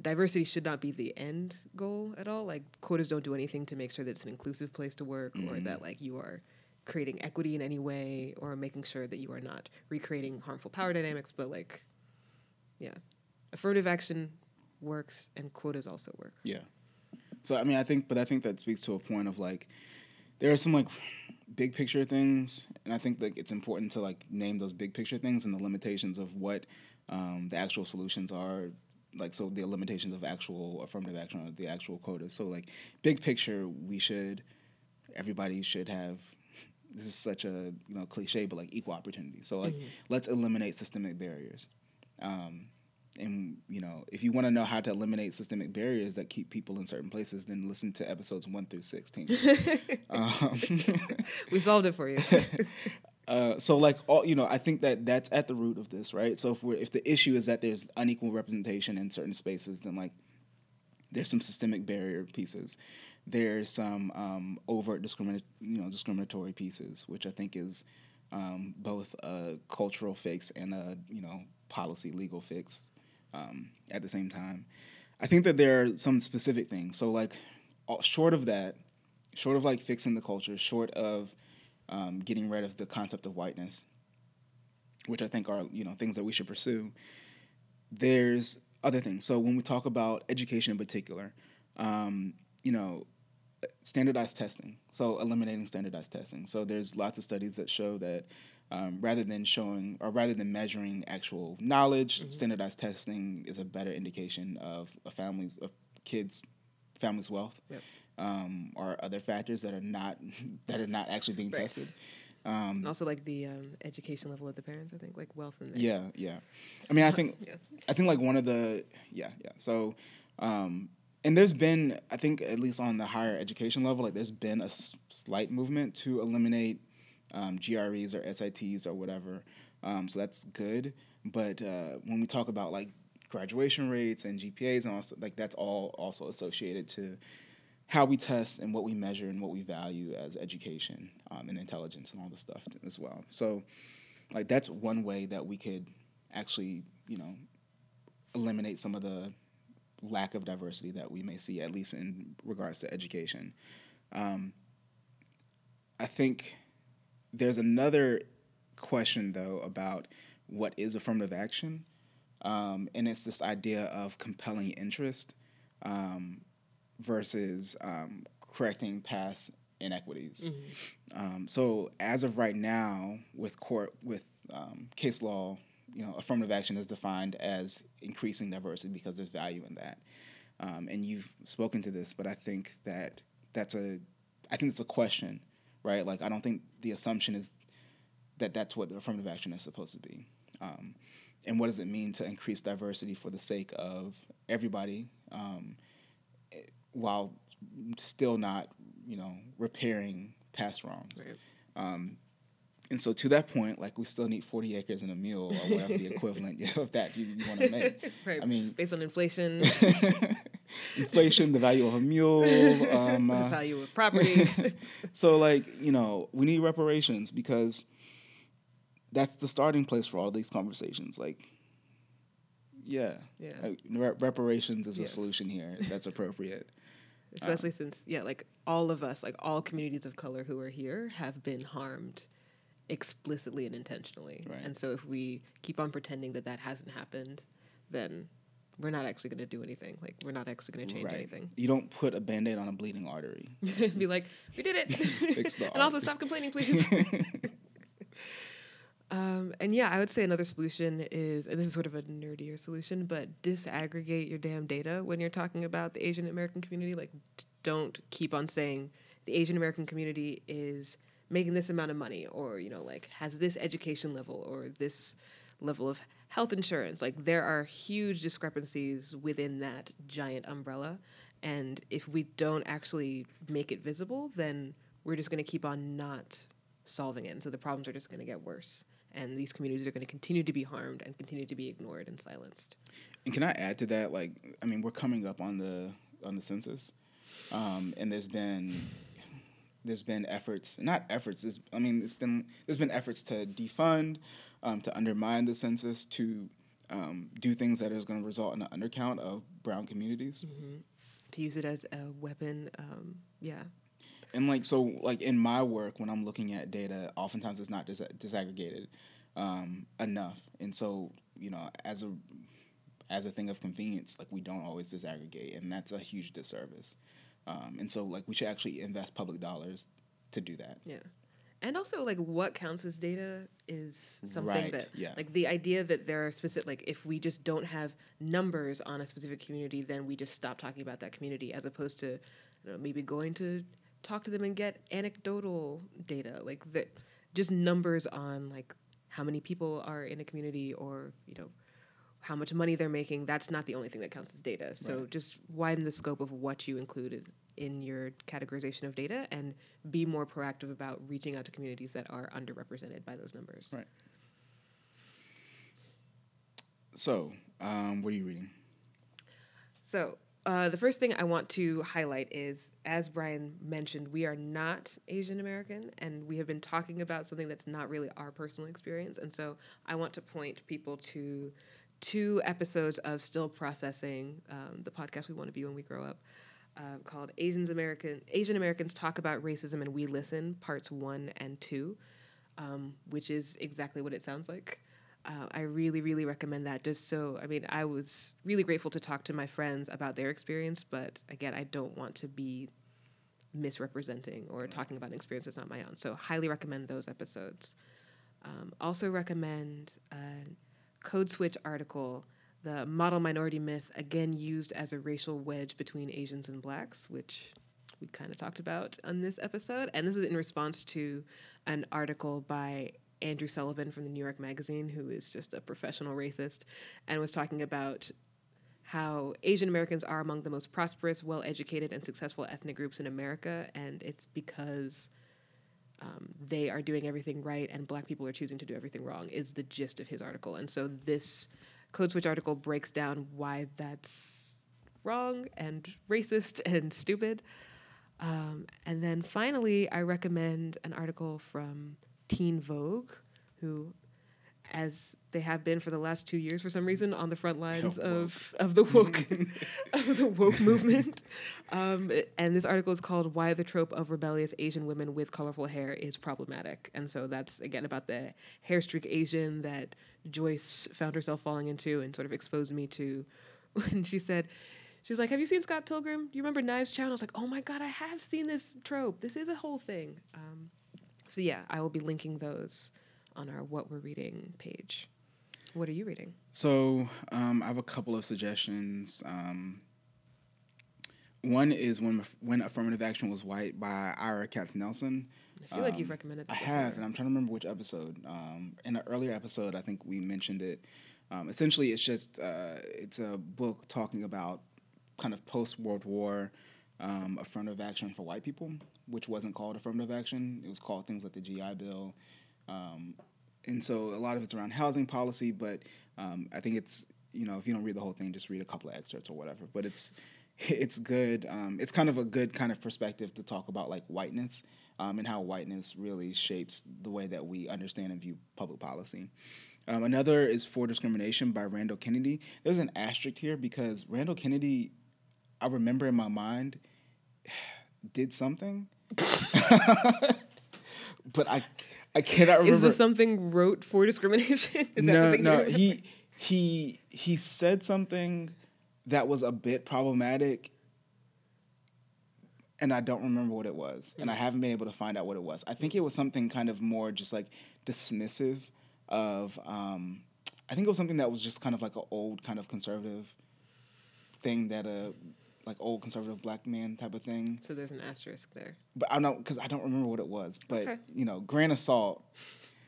diversity should not be the end goal at all. Like quotas don't do anything to make sure that it's an inclusive place to work or that like you are creating equity in any way or making sure that you are not recreating harmful power dynamics, but like, yeah, affirmative action works and quotas also work. Yeah. So I mean, I think, but I think that speaks to a point of like, there are some like big picture things, and I think like it's important to like name those big picture things and the limitations of what um, the actual solutions are. Like so, the limitations of actual affirmative action or the actual quotas. So like big picture, we should everybody should have. This is such a you know cliche, but like equal opportunity. So like mm-hmm. let's eliminate systemic barriers. Um, and you know if you want to know how to eliminate systemic barriers that keep people in certain places then listen to episodes 1 through 16 um, we solved it for you uh, so like all you know i think that that's at the root of this right so if we're if the issue is that there's unequal representation in certain spaces then like there's some systemic barrier pieces there's some um, overt discriminate you know discriminatory pieces which i think is um, both a cultural fix and a you know policy legal fix um, at the same time. I think that there are some specific things. So like, short of that, short of like fixing the culture, short of um, getting rid of the concept of whiteness, which I think are you know things that we should pursue. There's other things. So when we talk about education in particular, um, you know, standardized testing. So eliminating standardized testing. So there's lots of studies that show that um, rather than showing or rather than measuring actual knowledge, mm-hmm. standardized testing is a better indication of a family's of kids' family's wealth, yep. um, or other factors that are not that are not actually being right. tested. Um, and also like the um, education level of the parents, I think, like wealth and yeah, yeah. I mean, I think yeah. I think like one of the yeah, yeah. So, um, and there's been I think at least on the higher education level, like there's been a s- slight movement to eliminate um, GREs or SITs or whatever. Um, so that's good. But uh, when we talk about like graduation rates and GPAs and all like that's all also associated to how we test and what we measure and what we value as education um, and intelligence and all this stuff as well. So like that's one way that we could actually you know eliminate some of the lack of diversity that we may see at least in regards to education. Um, I think there's another question though about what is affirmative action, um, and it's this idea of compelling interest um, versus um, correcting past inequities. Mm-hmm. Um, so as of right now, with court with um, case law, you know, affirmative action is defined as increasing diversity because there's value in that. Um, and you've spoken to this, but I think that that's a, I think it's a question right? Like I don't think the assumption is that that's what affirmative action is supposed to be. Um, and what does it mean to increase diversity for the sake of everybody, um, while still not, you know, repairing past wrongs? Right. Um, and so to that point, like we still need 40 acres and a mule or whatever the equivalent of that you, you want to make. Right. I mean, based on inflation. inflation, the value of a mule, um, uh, the value of property. so, like, you know, we need reparations because that's the starting place for all these conversations. Like, yeah, yeah, like, re- reparations is yes. a solution here that's appropriate. Especially um, since, yeah, like all of us, like all communities of color who are here, have been harmed explicitly and intentionally. Right. And so, if we keep on pretending that that hasn't happened, then we're not actually going to do anything. Like we're not actually going to change right. anything. You don't put a band-aid on a bleeding artery. Be like, we did it. Fix the and also stop complaining, please. Um, and yeah, I would say another solution is, and this is sort of a nerdier solution, but disaggregate your damn data when you're talking about the Asian American community. Like, don't keep on saying the Asian American community is making this amount of money, or you know, like has this education level, or this level of health insurance. Like there are huge discrepancies within that giant umbrella. And if we don't actually make it visible, then we're just going to keep on not solving it. And so the problems are just going to get worse. And these communities are going to continue to be harmed and continue to be ignored and silenced. And can I add to that? Like, I mean, we're coming up on the on the census, um, and there's been there's been efforts, not efforts. I mean, it's been there's been efforts to defund, um, to undermine the census, to um, do things that is going to result in an undercount of brown communities. Mm-hmm. To use it as a weapon, um, yeah. And like so, like in my work, when I'm looking at data, oftentimes it's not dis- disaggregated um, enough, and so you know, as a as a thing of convenience, like we don't always disaggregate, and that's a huge disservice. Um, and so, like, we should actually invest public dollars to do that. Yeah. And also, like, what counts as data is something Right, that, yeah. like, the idea that there are specific, like, if we just don't have numbers on a specific community, then we just stop talking about that community, as opposed to, you know, maybe going to talk to them and get anecdotal data, like that, just numbers on like how many people are in a community or you know how much money they're making. That's not the only thing that counts as data. So Right. just widen the scope of what you included in your categorization of data and be more proactive about reaching out to communities that are underrepresented by those numbers. Right. So, um, what are you reading? So, uh, the first thing I want to highlight is, as Brian mentioned, we are not Asian American, and we have been talking about something that's not really our personal experience. And so, I want to point people to two episodes of Still Processing, um, the podcast we want to be when we grow up, uh, called Asians American Asian Americans Talk About Racism and We Listen, parts one and two, um, which is exactly what it sounds like. Uh, I really, really recommend that. Just so, I mean, I was really grateful to talk to my friends about their experience, but again, I don't want to be misrepresenting or talking about an experience that's not my own. So, highly recommend those episodes. Um, also, recommend a Code Switch article, The Model Minority Myth, again used as a racial wedge between Asians and blacks, which we kind of talked about on this episode. And this is in response to an article by Andrew Sullivan from the New York Magazine, who is just a professional racist, and was talking about how Asian Americans are among the most prosperous, well educated, and successful ethnic groups in America. And it's because um, they are doing everything right and black people are choosing to do everything wrong, is the gist of his article. And so this Code Switch article breaks down why that's wrong and racist and stupid. Um, and then finally, I recommend an article from Teen Vogue, who, as they have been for the last two years for some reason, on the front lines of, of the woke of the woke movement. Um, and this article is called "Why the Trope of Rebellious Asian Women with Colorful Hair is Problematic." And so that's again about the hair streak Asian that Joyce found herself falling into and sort of exposed me to when she said. She was like, "Have you seen Scott Pilgrim? Do you remember Knives Chow?" And I was like, "Oh my god, I have seen this trope. This is a whole thing." Um, so yeah, I will be linking those on our what we're reading page. What are you reading? So, um, I have a couple of suggestions. Um, one is when when affirmative action was white by Ira Katznelson. I feel like you've Um, recommended. That I have, before. and I'm trying to remember which episode. Um, in an earlier episode, I think we mentioned it. Um, essentially, it's just uh, it's a book talking about kind of post World War um, affirmative action for white people, which wasn't called affirmative action. It was called things like the GI Bill, um, and so a lot of it's around housing policy. But um, I think it's you know if you don't read the whole thing, just read a couple of excerpts or whatever. But it's it's good. Um, it's kind of a good kind of perspective to talk about like whiteness um, and how whiteness really shapes the way that we understand and view public policy. Um, another is For Discrimination by Randall Kennedy. There's an asterisk here because Randall Kennedy, I remember in my mind, did something, but I I cannot remember. Is this something wrote for discrimination? Is that no, no. He he he said something that was a bit problematic, and I don't remember what it was, and I Mm. haven't been able to find out what it was. I think it was something kind of more just like dismissive of. Um, I think it was something that was just kind of like an old kind of conservative thing that a like old conservative black man type of thing So there's an asterisk there. but I don't because I don't remember what it was. But Okay. you know, Grand Assault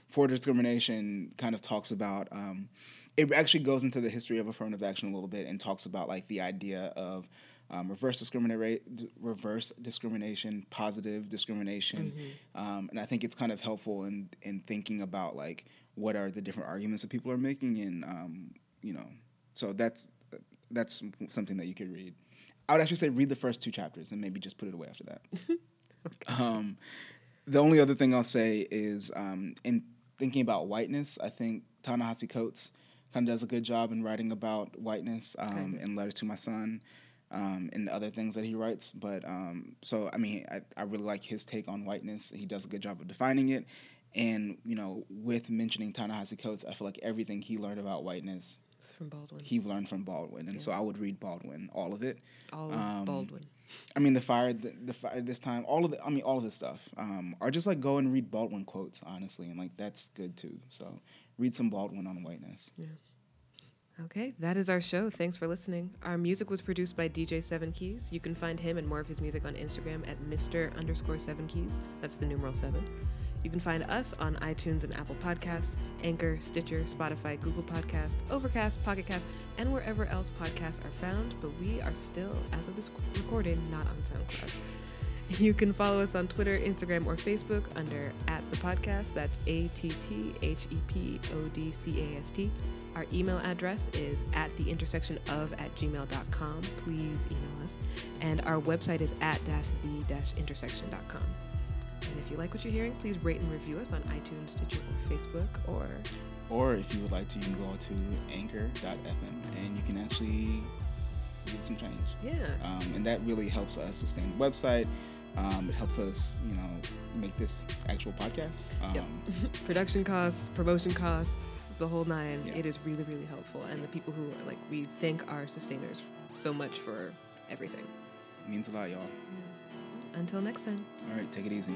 for discrimination kind of talks about. Um, it actually goes into the history of affirmative action a little bit and talks about like the idea of um, reverse discriminate reverse discrimination, positive discrimination, um, and I think it's kind of helpful in in thinking about like what are the different arguments that people are making and um, you know, so that's that's something that you could read. I would actually say read the first two chapters and maybe just put it away after that. um, the only other thing I'll say is um, in thinking about whiteness, I think Ta-Nehisi Coates kind of does a good job in writing about whiteness um, Okay. in Letters to My Son. um, and other things that he writes. But um, so, I mean, I, I really like his take on whiteness. He does a good job of defining it. And, you know, with mentioning Ta-Nehisi Coates, I feel like everything he learned about whiteness, from Baldwin. he learned from Baldwin. And Yeah. so I would read Baldwin, all of it. All of um, Baldwin. I mean, the fire, the, the fire this time, all of the, I mean, all of this stuff. Um, or just like go and read Baldwin quotes, honestly, and like that's good too. So read some Baldwin on whiteness. Yeah. Okay, that is our show. Thanks for listening. Our music was produced by DJ Seven Keys. You can find him and more of his music on Instagram at Mr. underscore Seven Keys. That's the numeral seven. You can find us on iTunes and Apple Podcasts, Anchor, Stitcher, Spotify, Google Podcasts, Overcast, Pocket Cast, and wherever else podcasts are found. But we are still, as of this recording, not on SoundCloud. You can follow us on Twitter, Instagram, or Facebook under at the podcast. That's A T T H E P O D C A S T. Our email address is at the intersection of at gmail.com. Please email us. And our website is at dash the dash intersection.com. And if you like what you're hearing, please rate and review us on iTunes, Stitcher, or Facebook, or Or if you would like to, you can go to anchor.fm and you can actually give some change. yeah. Um, and that really helps us sustain the website. Um, it helps us, you know, make this actual podcast. Um, Yep. production costs, promotion costs, the whole nine. Yeah. It is really, really helpful. And the people who are like, we thank our sustainers so much for everything. It Means a lot, y'all. Until next time. All right, take it easy.